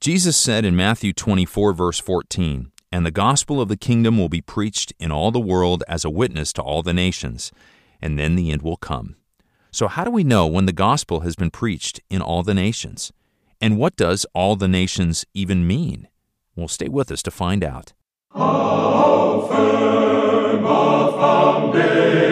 Jesus said in Matthew 24, verse 14, And the gospel of the kingdom will be preached in all the world as a witness to all the nations, and then the end will come. So, how do we know when the gospel has been preached in all the nations? And what does all the nations even mean? Well, stay with us to find out. How firm a foundation,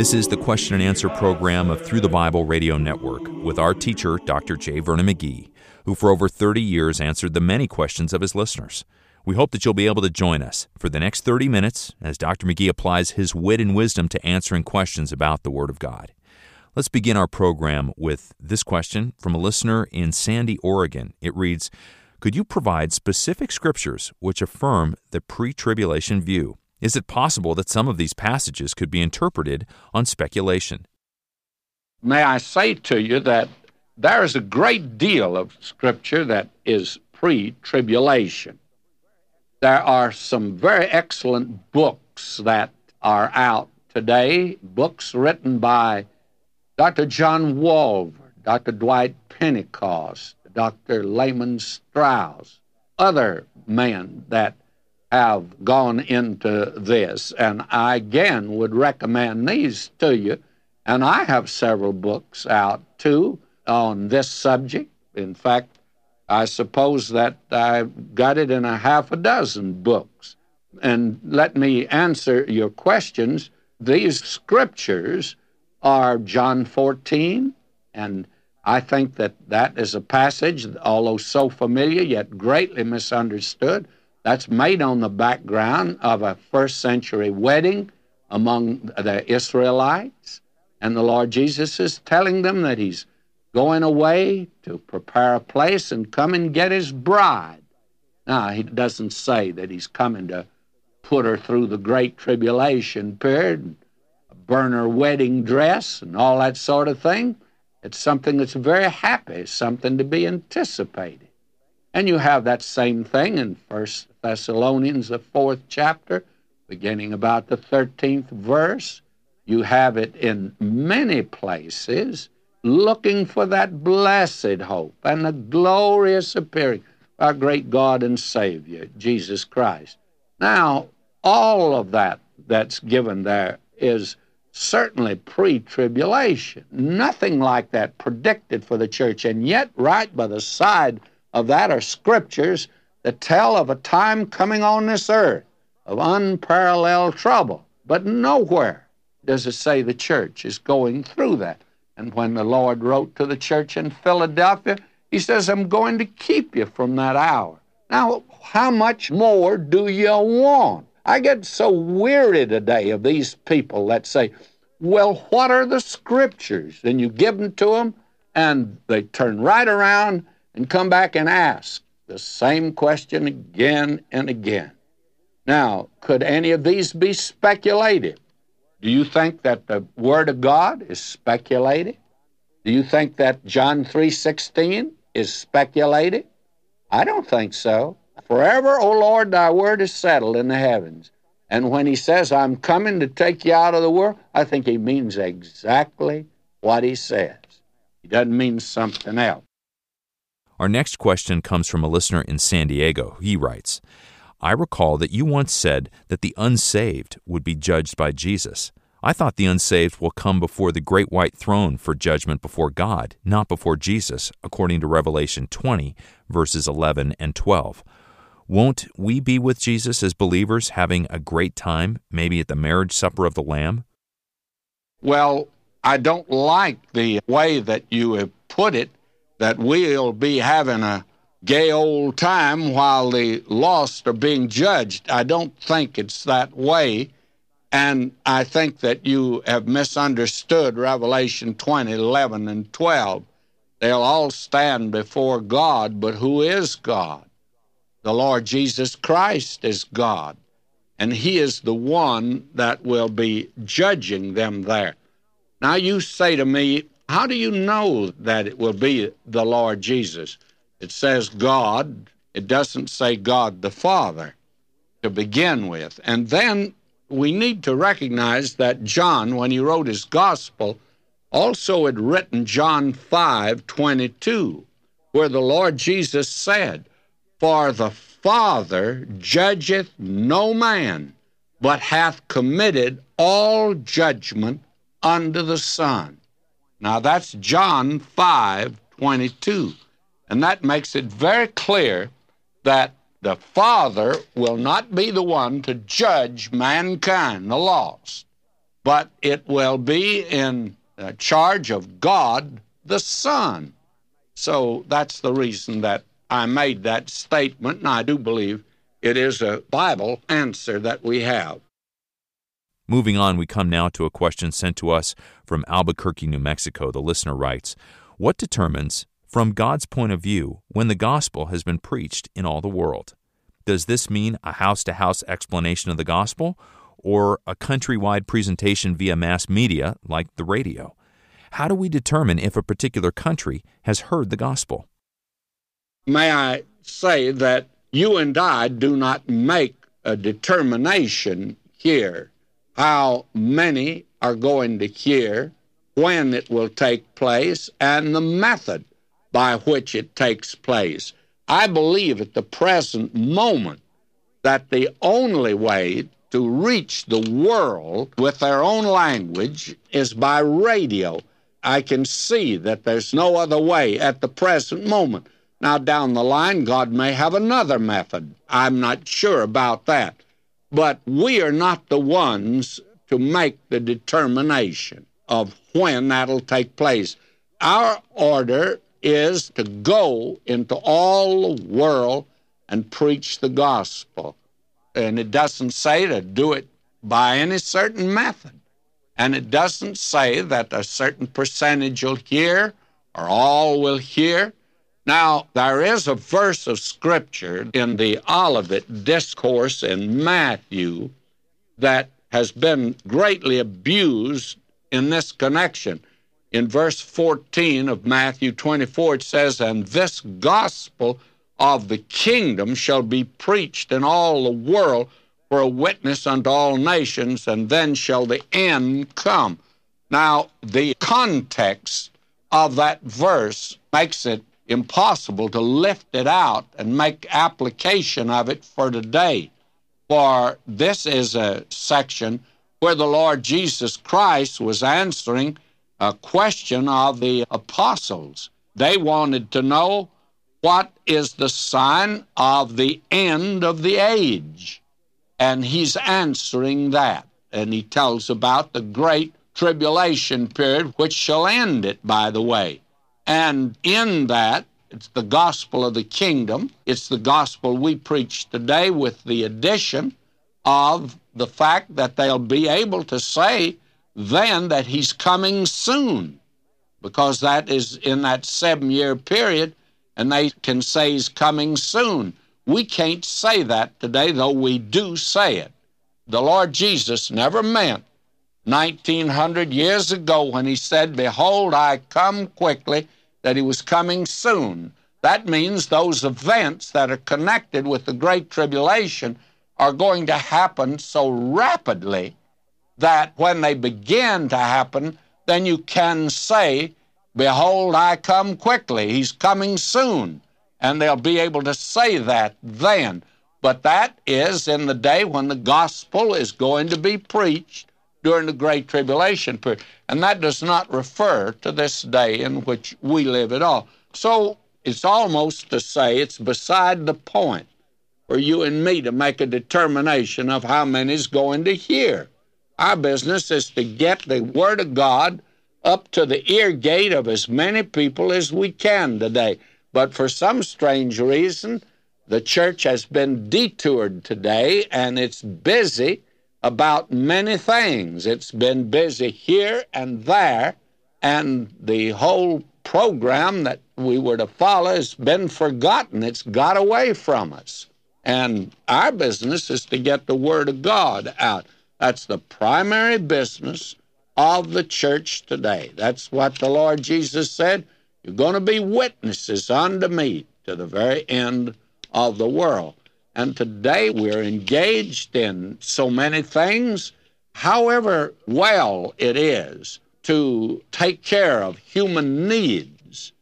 This is the question and answer program of Through the Bible Radio Network with our teacher, Dr. J. Vernon McGee, who for over 30 years answered the many questions of his listeners. We hope that you'll be able to join us for the next 30 minutes as Dr. McGee applies his wit and wisdom to answering questions about the Word of God. Let's begin our program with this question from a listener in Sandy, Oregon. It reads Could you provide specific scriptures which affirm the pre tribulation view? Is it possible that some of these passages could be interpreted on speculation? may I say to you that there is a great deal of Scripture that is pre tribulation. There are some very excellent books that are out today, books written by Dr. John Walvoord, Dr. Dwight Pentecost, Dr. Lehman Strauss, other men that have gone into this. And I again would recommend these to you. And I have several books out too on this subject. In fact, I suppose that I've got it in a half a dozen books. And let me answer your questions. These scriptures are John 14, and I think that that is a passage, although so familiar yet greatly misunderstood, that's made on the background of a first century wedding among the Israelites. And the Lord Jesus is telling them that He's going away to prepare a place and come and get His bride. Now, He doesn't say that He's coming to put her through the great tribulation period, burn her wedding dress, and all that sort of thing. It's something that's very happy, something to be anticipated. And you have that same thing in First Thessalonians, the fourth chapter, beginning about the 13th verse. You have it in many places, looking for that blessed hope and the glorious appearing of our great God and Savior, Jesus Christ. Now, all of that that's given there is certainly pre tribulation. Nothing like that predicted for the church. And yet, right by the side of that are scriptures that tell of a time coming on this earth of unparalleled trouble. But nowhere does it say the church is going through that. And when the Lord wrote to the church in Philadelphia, He says, I'm going to keep you from that hour. Now, how much more do you want? I get so weary today of these people that say, Well, what are the scriptures? And you give them to them, and they turn right around and come back and ask the same question again and again. Now, could any of these be speculative? Do you think that the Word of God is speculative? Do you think that John 3:16 is speculative? I don't think so. Forever, O Lord, thy word is settled in the heavens. And when he says, I'm coming to take you out of the world, I think he means exactly what he says. He doesn't mean something else. Our next question comes from a listener in San Diego. He writes I recall that you once said that the unsaved would be judged by Jesus. I thought the unsaved will come before the great white throne for judgment before God, not before Jesus, according to Revelation 20, verses 11 and 12. Won't we be with Jesus as believers having a great time, maybe at the marriage supper of the Lamb? Well, I don't like the way that you have put it, that we'll be having a gay old time while the lost are being judged. I don't think it's that way. And I think that you have misunderstood Revelation 20, 11, and 12. They'll all stand before God, but who is God? The Lord Jesus Christ is God, and He is the one that will be judging them there. Now, you say to me, how do you know that it will be the Lord Jesus? It says God, it doesn't say God the Father to begin with. And then we need to recognize that John, when he wrote his gospel, also had written John 5 22, where the Lord Jesus said, For the Father judgeth no man, but hath committed all judgment unto the Son. Now that's John 5 22. And that makes it very clear that the Father will not be the one to judge mankind, the lost, but it will be in charge of God the Son. So that's the reason that I made that statement, and I do believe it is a Bible answer that we have. Moving on, we come now to a question sent to us from Albuquerque, New Mexico. The listener writes What determines, from God's point of view, when the gospel has been preached in all the world? Does this mean a house to house explanation of the gospel or a countrywide presentation via mass media like the radio? How do we determine if a particular country has heard the gospel? May I say that you and I do not make a determination here how many are going to hear, when it will take place, and the method by which it takes place. I believe at the present moment that the only way to reach the world with their own language is by radio. I can see that there's no other way at the present moment. Now, down the line, God may have another method. I'm not sure about that. But we are not the ones to make the determination of when that'll take place. Our order is to go into all the world and preach the gospel. And it doesn't say to do it by any certain method. And it doesn't say that a certain percentage will hear or all will hear. Now, there is a verse of Scripture in the Olivet Discourse in Matthew that has been greatly abused in this connection. In verse 14 of Matthew 24, it says, And this gospel of the kingdom shall be preached in all the world for a witness unto all nations, and then shall the end come. Now, the context of that verse makes it impossible to lift it out and make application of it for today. For this is a section where the Lord Jesus Christ was answering a question of the apostles. They wanted to know what is the sign of the end of the age. And he's answering that. And he tells about the great tribulation period, which shall end it, by the way. And in that, it's the gospel of the kingdom. It's the gospel we preach today with the addition of the fact that they'll be able to say then that he's coming soon, because that is in that seven year period, and they can say he's coming soon. We can't say that today, though we do say it. The Lord Jesus never meant 1900 years ago when he said, Behold, I come quickly that he was coming soon. That means those events that are connected with the Great Tribulation are going to happen so rapidly that when they begin to happen, then you can say, Behold, I come quickly. He's coming soon. And they'll be able to say that then. But that is in the day when the gospel is going to be preached during the Great Tribulation period. And that does not refer to this day in which we live at all. So it's almost to say it's beside the point for you and me to make a determination of how many is going to hear. Our business is to get the Word of God up to the ear gate of as many people as we can today. But for some strange reason, the church has been detoured today and it's busy about many things. It's been busy here and there, and the whole program that we were to follow has been forgotten. It's got away from us. And our business is to get the Word of God out. That's the primary business of the church today. That's what the Lord Jesus said. You're going to be witnesses unto me to the very end of the world. And today we're engaged in so many things. However well it is to take care of human needs,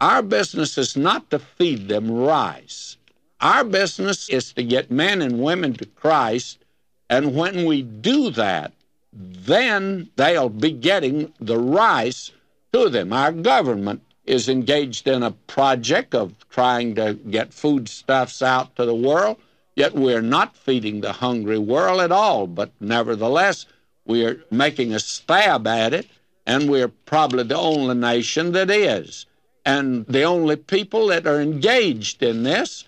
our business is not to feed them rice. Our business is to get men and women to Christ. And when we do that, then they'll be getting the rice to them. Our government is engaged in a project of trying to get foodstuffs out to the world, yet we're not feeding the hungry world at all. But nevertheless, we're making a stab at it, and we're probably the only nation that is. And the only people that are engaged in this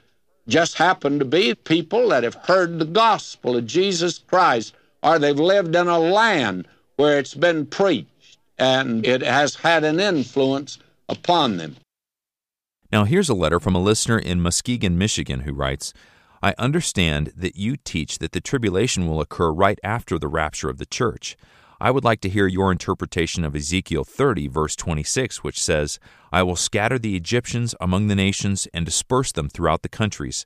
just happen to be people that have heard the gospel of Jesus Christ or they've lived in a land where it's been preached and it has had an influence upon them. Now, here's a letter from a listener in Muskegon, Michigan, who writes I understand that you teach that the tribulation will occur right after the rapture of the church. I would like to hear your interpretation of Ezekiel 30, verse 26, which says, I will scatter the Egyptians among the nations and disperse them throughout the countries.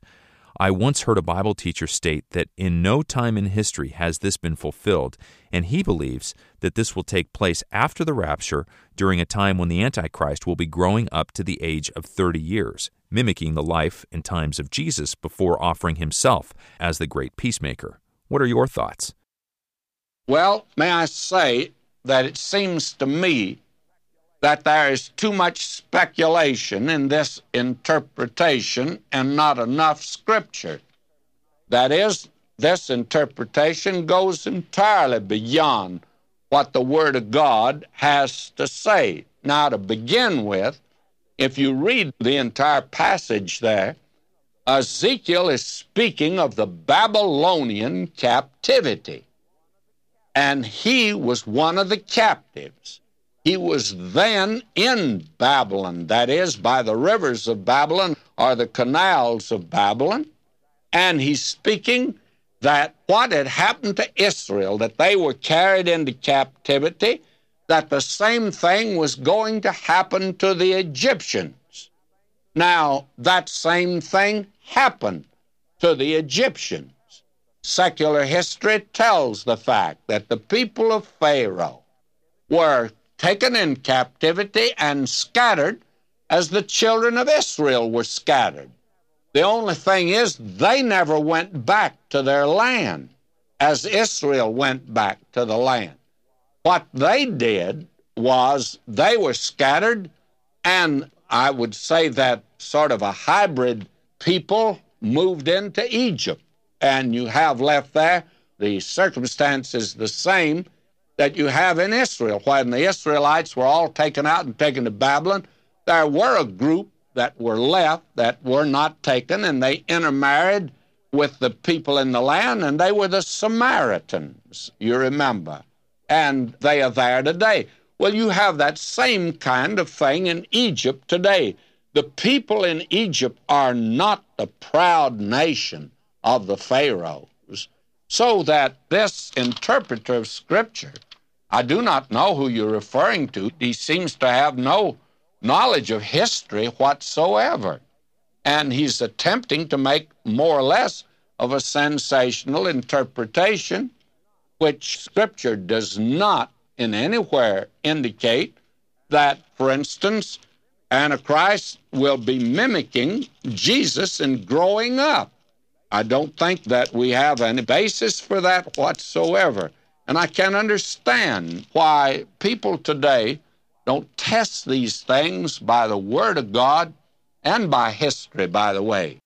I once heard a Bible teacher state that in no time in history has this been fulfilled, and he believes that this will take place after the rapture during a time when the Antichrist will be growing up to the age of 30 years, mimicking the life and times of Jesus before offering himself as the great peacemaker. What are your thoughts? Well, may I say that it seems to me that there is too much speculation in this interpretation and not enough scripture. That is, this interpretation goes entirely beyond what the Word of God has to say. Now, to begin with, if you read the entire passage there, Ezekiel is speaking of the Babylonian captivity. And he was one of the captives. He was then in Babylon, that is, by the rivers of Babylon or the canals of Babylon. And he's speaking that what had happened to Israel, that they were carried into captivity, that the same thing was going to happen to the Egyptians. Now, that same thing happened to the Egyptians. Secular history tells the fact that the people of Pharaoh were taken in captivity and scattered as the children of Israel were scattered. The only thing is, they never went back to their land as Israel went back to the land. What they did was they were scattered, and I would say that sort of a hybrid people moved into Egypt. And you have left there the circumstances the same that you have in Israel. When the Israelites were all taken out and taken to Babylon, there were a group that were left that were not taken, and they intermarried with the people in the land, and they were the Samaritans, you remember. And they are there today. Well, you have that same kind of thing in Egypt today. The people in Egypt are not the proud nation of the Pharaohs. So that this interpreter of Scripture I do not know who you're referring to. He seems to have no knowledge of history whatsoever. And he's attempting to make more or less of a sensational interpretation, which Scripture does not in anywhere indicate that, for instance, Antichrist will be mimicking Jesus in growing up. I don't think that we have any basis for that whatsoever. And I can understand why people today don't test these things by the Word of God and by history, by the way.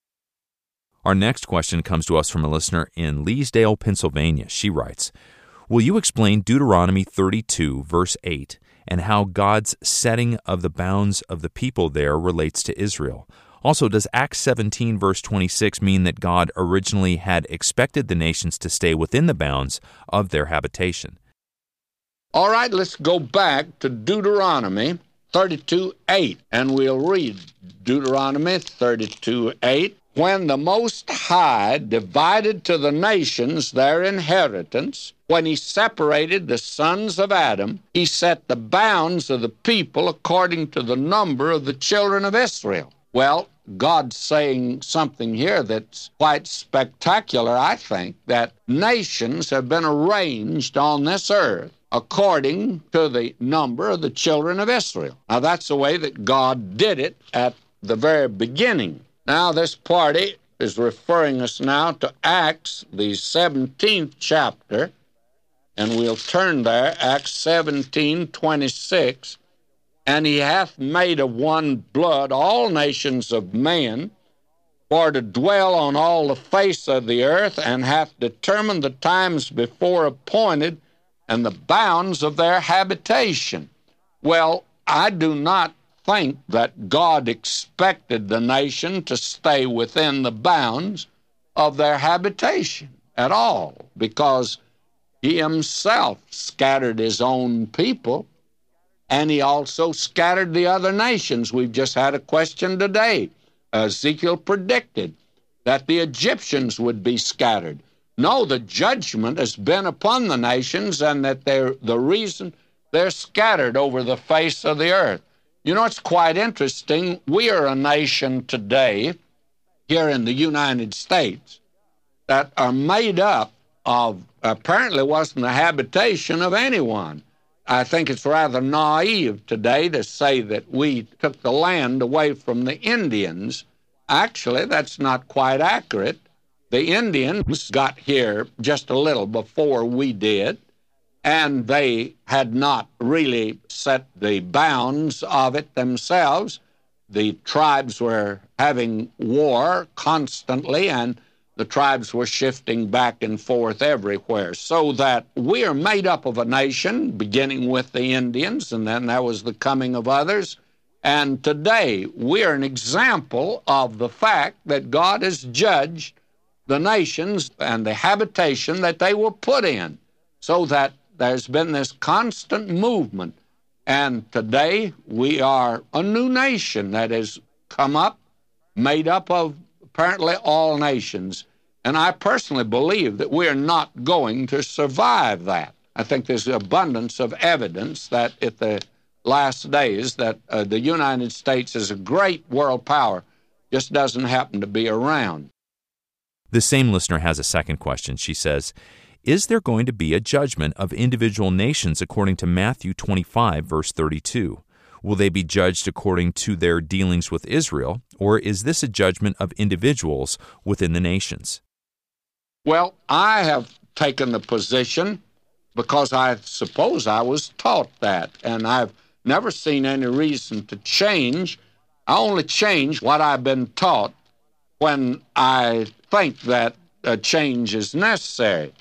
Our next question comes to us from a listener in Leetsdale, Pennsylvania. She writes Will you explain Deuteronomy 32, verse 8, and how God's setting of the bounds of the people there relates to Israel? Also, does Acts 17, verse 26 mean that God originally had expected the nations to stay within the bounds of their habitation? All right, let's go back to Deuteronomy 32 8, and we'll read Deuteronomy 32 8. When the Most High divided to the nations their inheritance, when he separated the sons of Adam, he set the bounds of the people according to the number of the children of Israel. Well, God's saying something here that's quite spectacular, I think, that nations have been arranged on this earth according to the number of the children of Israel. Now, that's the way that God did it at the very beginning. Now, this party is referring us now to Acts, the 17th chapter, and we'll turn there, Acts 17 26. And he hath made of one blood all nations of men for to dwell on all the face of the earth, and hath determined the times before appointed and the bounds of their habitation. Well, I do not think that God expected the nation to stay within the bounds of their habitation at all, because he himself scattered his own people and he also scattered the other nations. We've just had a question today. Ezekiel predicted that the Egyptians would be scattered. No, the judgment has been upon the nations, and that they're the reason they're scattered over the face of the earth. You know, it's quite interesting. We are a nation today here in the United States that are made up of apparently wasn't the habitation of anyone. I think it's rather naive today to say that we took the land away from the Indians. Actually, that's not quite accurate. The Indians got here just a little before we did, and they had not really set the bounds of it themselves. The tribes were having war constantly, and the tribes were shifting back and forth everywhere. So that we are made up of a nation, beginning with the Indians, and then there was the coming of others. And today we are an example of the fact that God has judged the nations and the habitation that they were put in, so that there's been this constant movement. And today we are a new nation that has come up, made up of apparently all nations. And I personally believe that we're not going to survive that. I think there's abundance of evidence that at the last days that uh, the United States is a great world power, just doesn't happen to be around. The same listener has a second question. She says, Is there going to be a judgment of individual nations according to Matthew 25, verse 32? Will they be judged according to their dealings with Israel, or is this a judgment of individuals within the nations? Well, I have taken the position because I suppose I was taught that, and I've never seen any reason to change. I only change what I've been taught when I think that a change is necessary.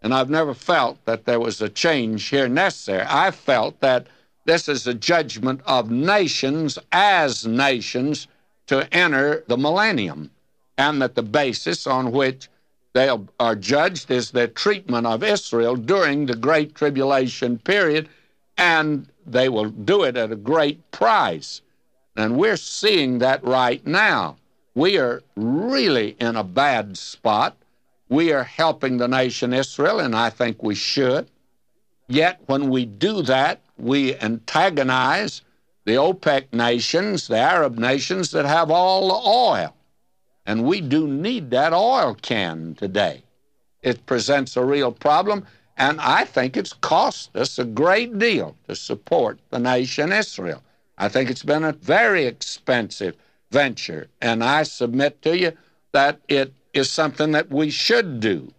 And I've never felt that there was a change here necessary. I felt that this is a judgment of nations as nations to enter the millennium, and that the basis on which they are judged is their treatment of Israel during the Great Tribulation period, and they will do it at a great price. And we're seeing that right now. We are really in a bad spot. We are helping the nation Israel, and I think we should. Yet, when we do that, we antagonize the OPEC nations, the Arab nations that have all the oil. And we do need that oil can today. It presents a real problem, and I think it's cost us a great deal to support the nation Israel. I think it's been a very expensive venture, and I submit to you that it is something that we should do.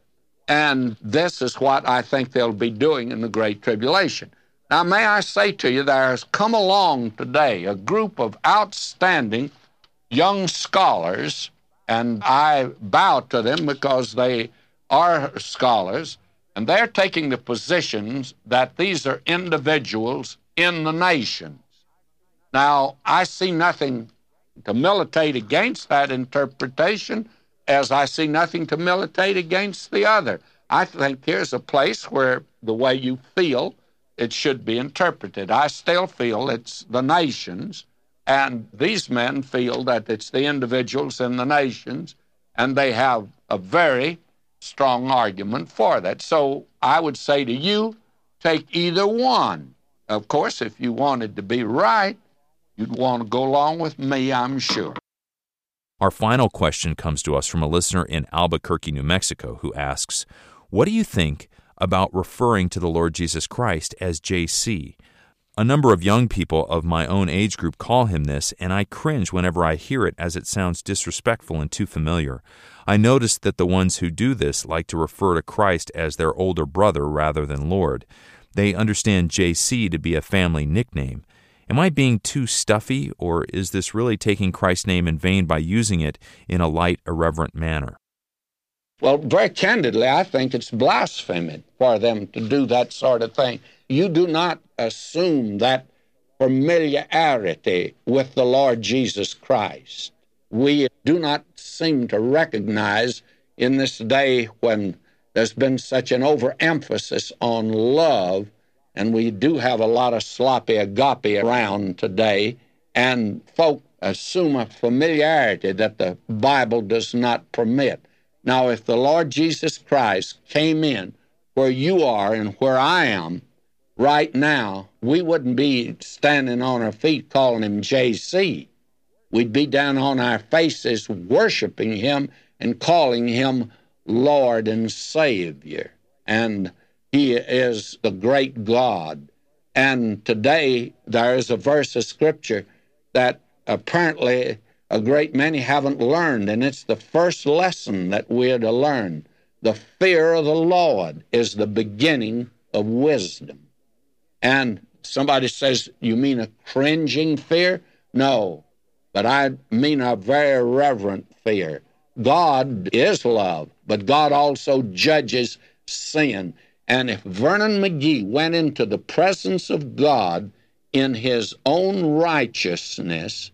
And this is what I think they'll be doing in the Great Tribulation. Now, may I say to you, there has come along today a group of outstanding young scholars and I bow to them because they are scholars, and they're taking the positions that these are individuals in the nations. Now, I see nothing to militate against that interpretation, as I see nothing to militate against the other. I think here's a place where the way you feel it should be interpreted. I still feel it's the nations and these men feel that it's the individuals and the nations, and they have a very strong argument for that. So I would say to you, take either one. Of course, if you wanted to be right, you'd want to go along with me, I'm sure. Our final question comes to us from a listener in Albuquerque, New Mexico, who asks, What do you think about referring to the Lord Jesus Christ as JC? A number of young people of my own age group call him this, and I cringe whenever I hear it as it sounds disrespectful and too familiar. I notice that the ones who do this like to refer to Christ as their older brother rather than Lord. They understand JC to be a family nickname. Am I being too stuffy, or is this really taking Christ's name in vain by using it in a light, irreverent manner? Well, very candidly, I think it's blasphemy for them to do that sort of thing. You do not assume that familiarity with the Lord Jesus Christ. We do not seem to recognize in this day when there's been such an overemphasis on love, and we do have a lot of sloppy agape around today, and folk assume a familiarity that the Bible does not permit. Now, if the Lord Jesus Christ came in where you are and where I am right now, we wouldn't be standing on our feet calling him JC. We'd be down on our faces worshiping him and calling him Lord and Savior. And he is the great God. And today there is a verse of scripture that apparently a great many haven't learned, and it's the first lesson that we're to learn. The fear of the Lord is the beginning of wisdom. And somebody says, You mean a cringing fear? No, but I mean a very reverent fear. God is love, but God also judges sin. And if Vernon McGee went into the presence of God in his own righteousness,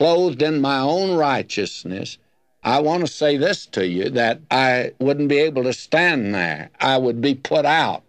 clothed in my own righteousness, I want to say this to you that I wouldn't be able to stand there. I would be put out.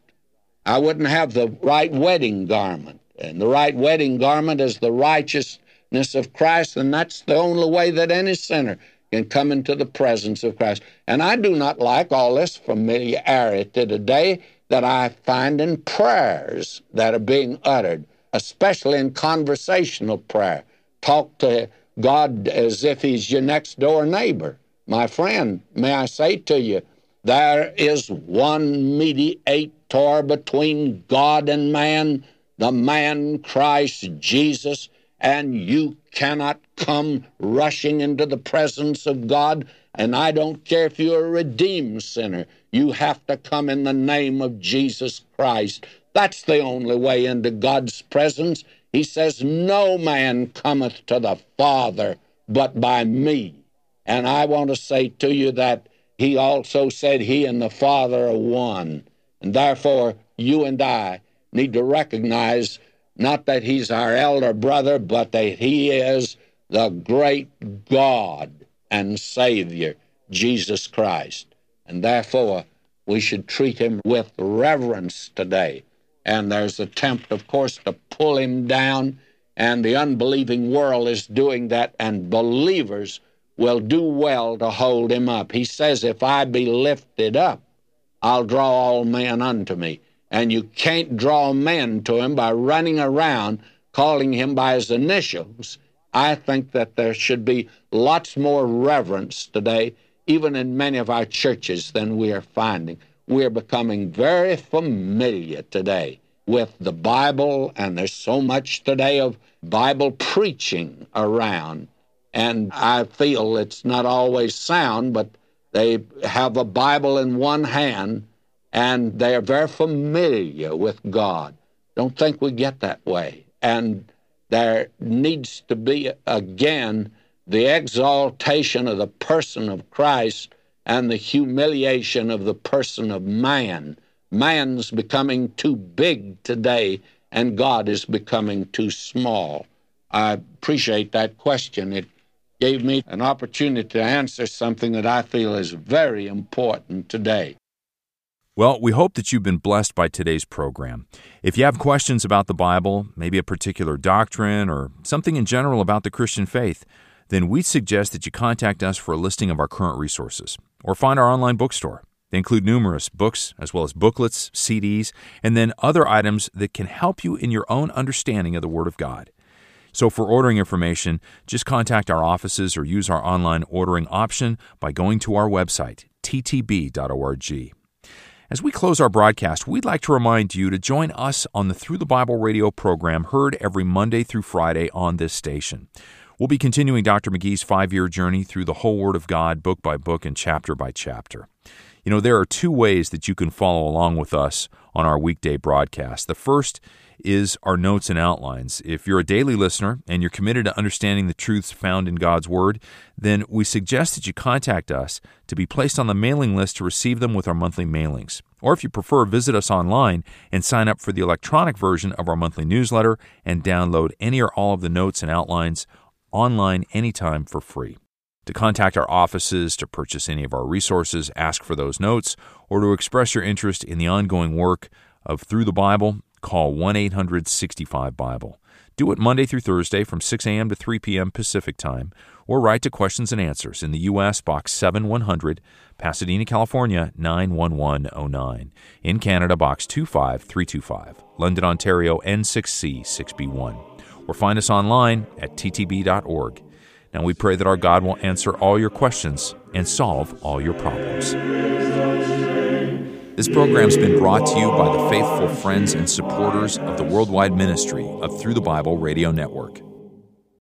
I wouldn't have the right wedding garment. And the right wedding garment is the righteousness of Christ, and that's the only way that any sinner can come into the presence of Christ. And I do not like all this familiarity today that I find in prayers that are being uttered, especially in conversational prayer. Talk to God as if He's your next door neighbor. My friend, may I say to you, there is one mediator between God and man, the man Christ Jesus, and you cannot come rushing into the presence of God. And I don't care if you're a redeemed sinner, you have to come in the name of Jesus Christ. That's the only way into God's presence. He says, No man cometh to the Father but by me. And I want to say to you that he also said he and the Father are one. And therefore, you and I need to recognize not that he's our elder brother, but that he is the great God and Savior, Jesus Christ. And therefore, we should treat him with reverence today and there's attempt, of course, to pull him down, and the unbelieving world is doing that, and believers will do well to hold him up. He says, If I be lifted up, I'll draw all men unto me. And you can't draw men to him by running around calling him by his initials. I think that there should be lots more reverence today, even in many of our churches, than we are finding we're becoming very familiar today with the Bible, and there's so much today of Bible preaching around. And I feel it's not always sound, but they have a Bible in one hand and they are very familiar with God. Don't think we get that way. And there needs to be, again, the exaltation of the person of Christ and the humiliation of the person of man. Man's becoming too big today, and God is becoming too small. I appreciate that question. It gave me an opportunity to answer something that I feel is very important today. Well, we hope that you've been blessed by today's program. If you have questions about the Bible, maybe a particular doctrine, or something in general about the Christian faith, then we'd suggest that you contact us for a listing of our current resources or find our online bookstore. They include numerous books, as well as booklets, CDs, and then other items that can help you in your own understanding of the Word of God. So, for ordering information, just contact our offices or use our online ordering option by going to our website, ttb.org. As we close our broadcast, we'd like to remind you to join us on the Through the Bible radio program heard every Monday through Friday on this station. We'll be continuing Dr. McGee's five year journey through the whole Word of God, book by book and chapter by chapter. You know, there are two ways that you can follow along with us on our weekday broadcast. The first is our notes and outlines. If you're a daily listener and you're committed to understanding the truths found in God's Word, then we suggest that you contact us to be placed on the mailing list to receive them with our monthly mailings. Or if you prefer, visit us online and sign up for the electronic version of our monthly newsletter and download any or all of the notes and outlines online anytime for free. To contact our offices, to purchase any of our resources, ask for those notes, or to express your interest in the ongoing work of Through the Bible, call 1 800 65 Bible. Do it Monday through Thursday from 6 a.m. to 3 p.m. Pacific Time, or write to Questions and Answers in the U.S. Box 7100, Pasadena, California 91109. In Canada, Box 25325, London, Ontario N6C 6B1. Or find us online at ttb.org. Now we pray that our God will answer all your questions and solve all your problems. This program's been brought to you by the faithful friends and supporters of the worldwide ministry of Through the Bible Radio Network.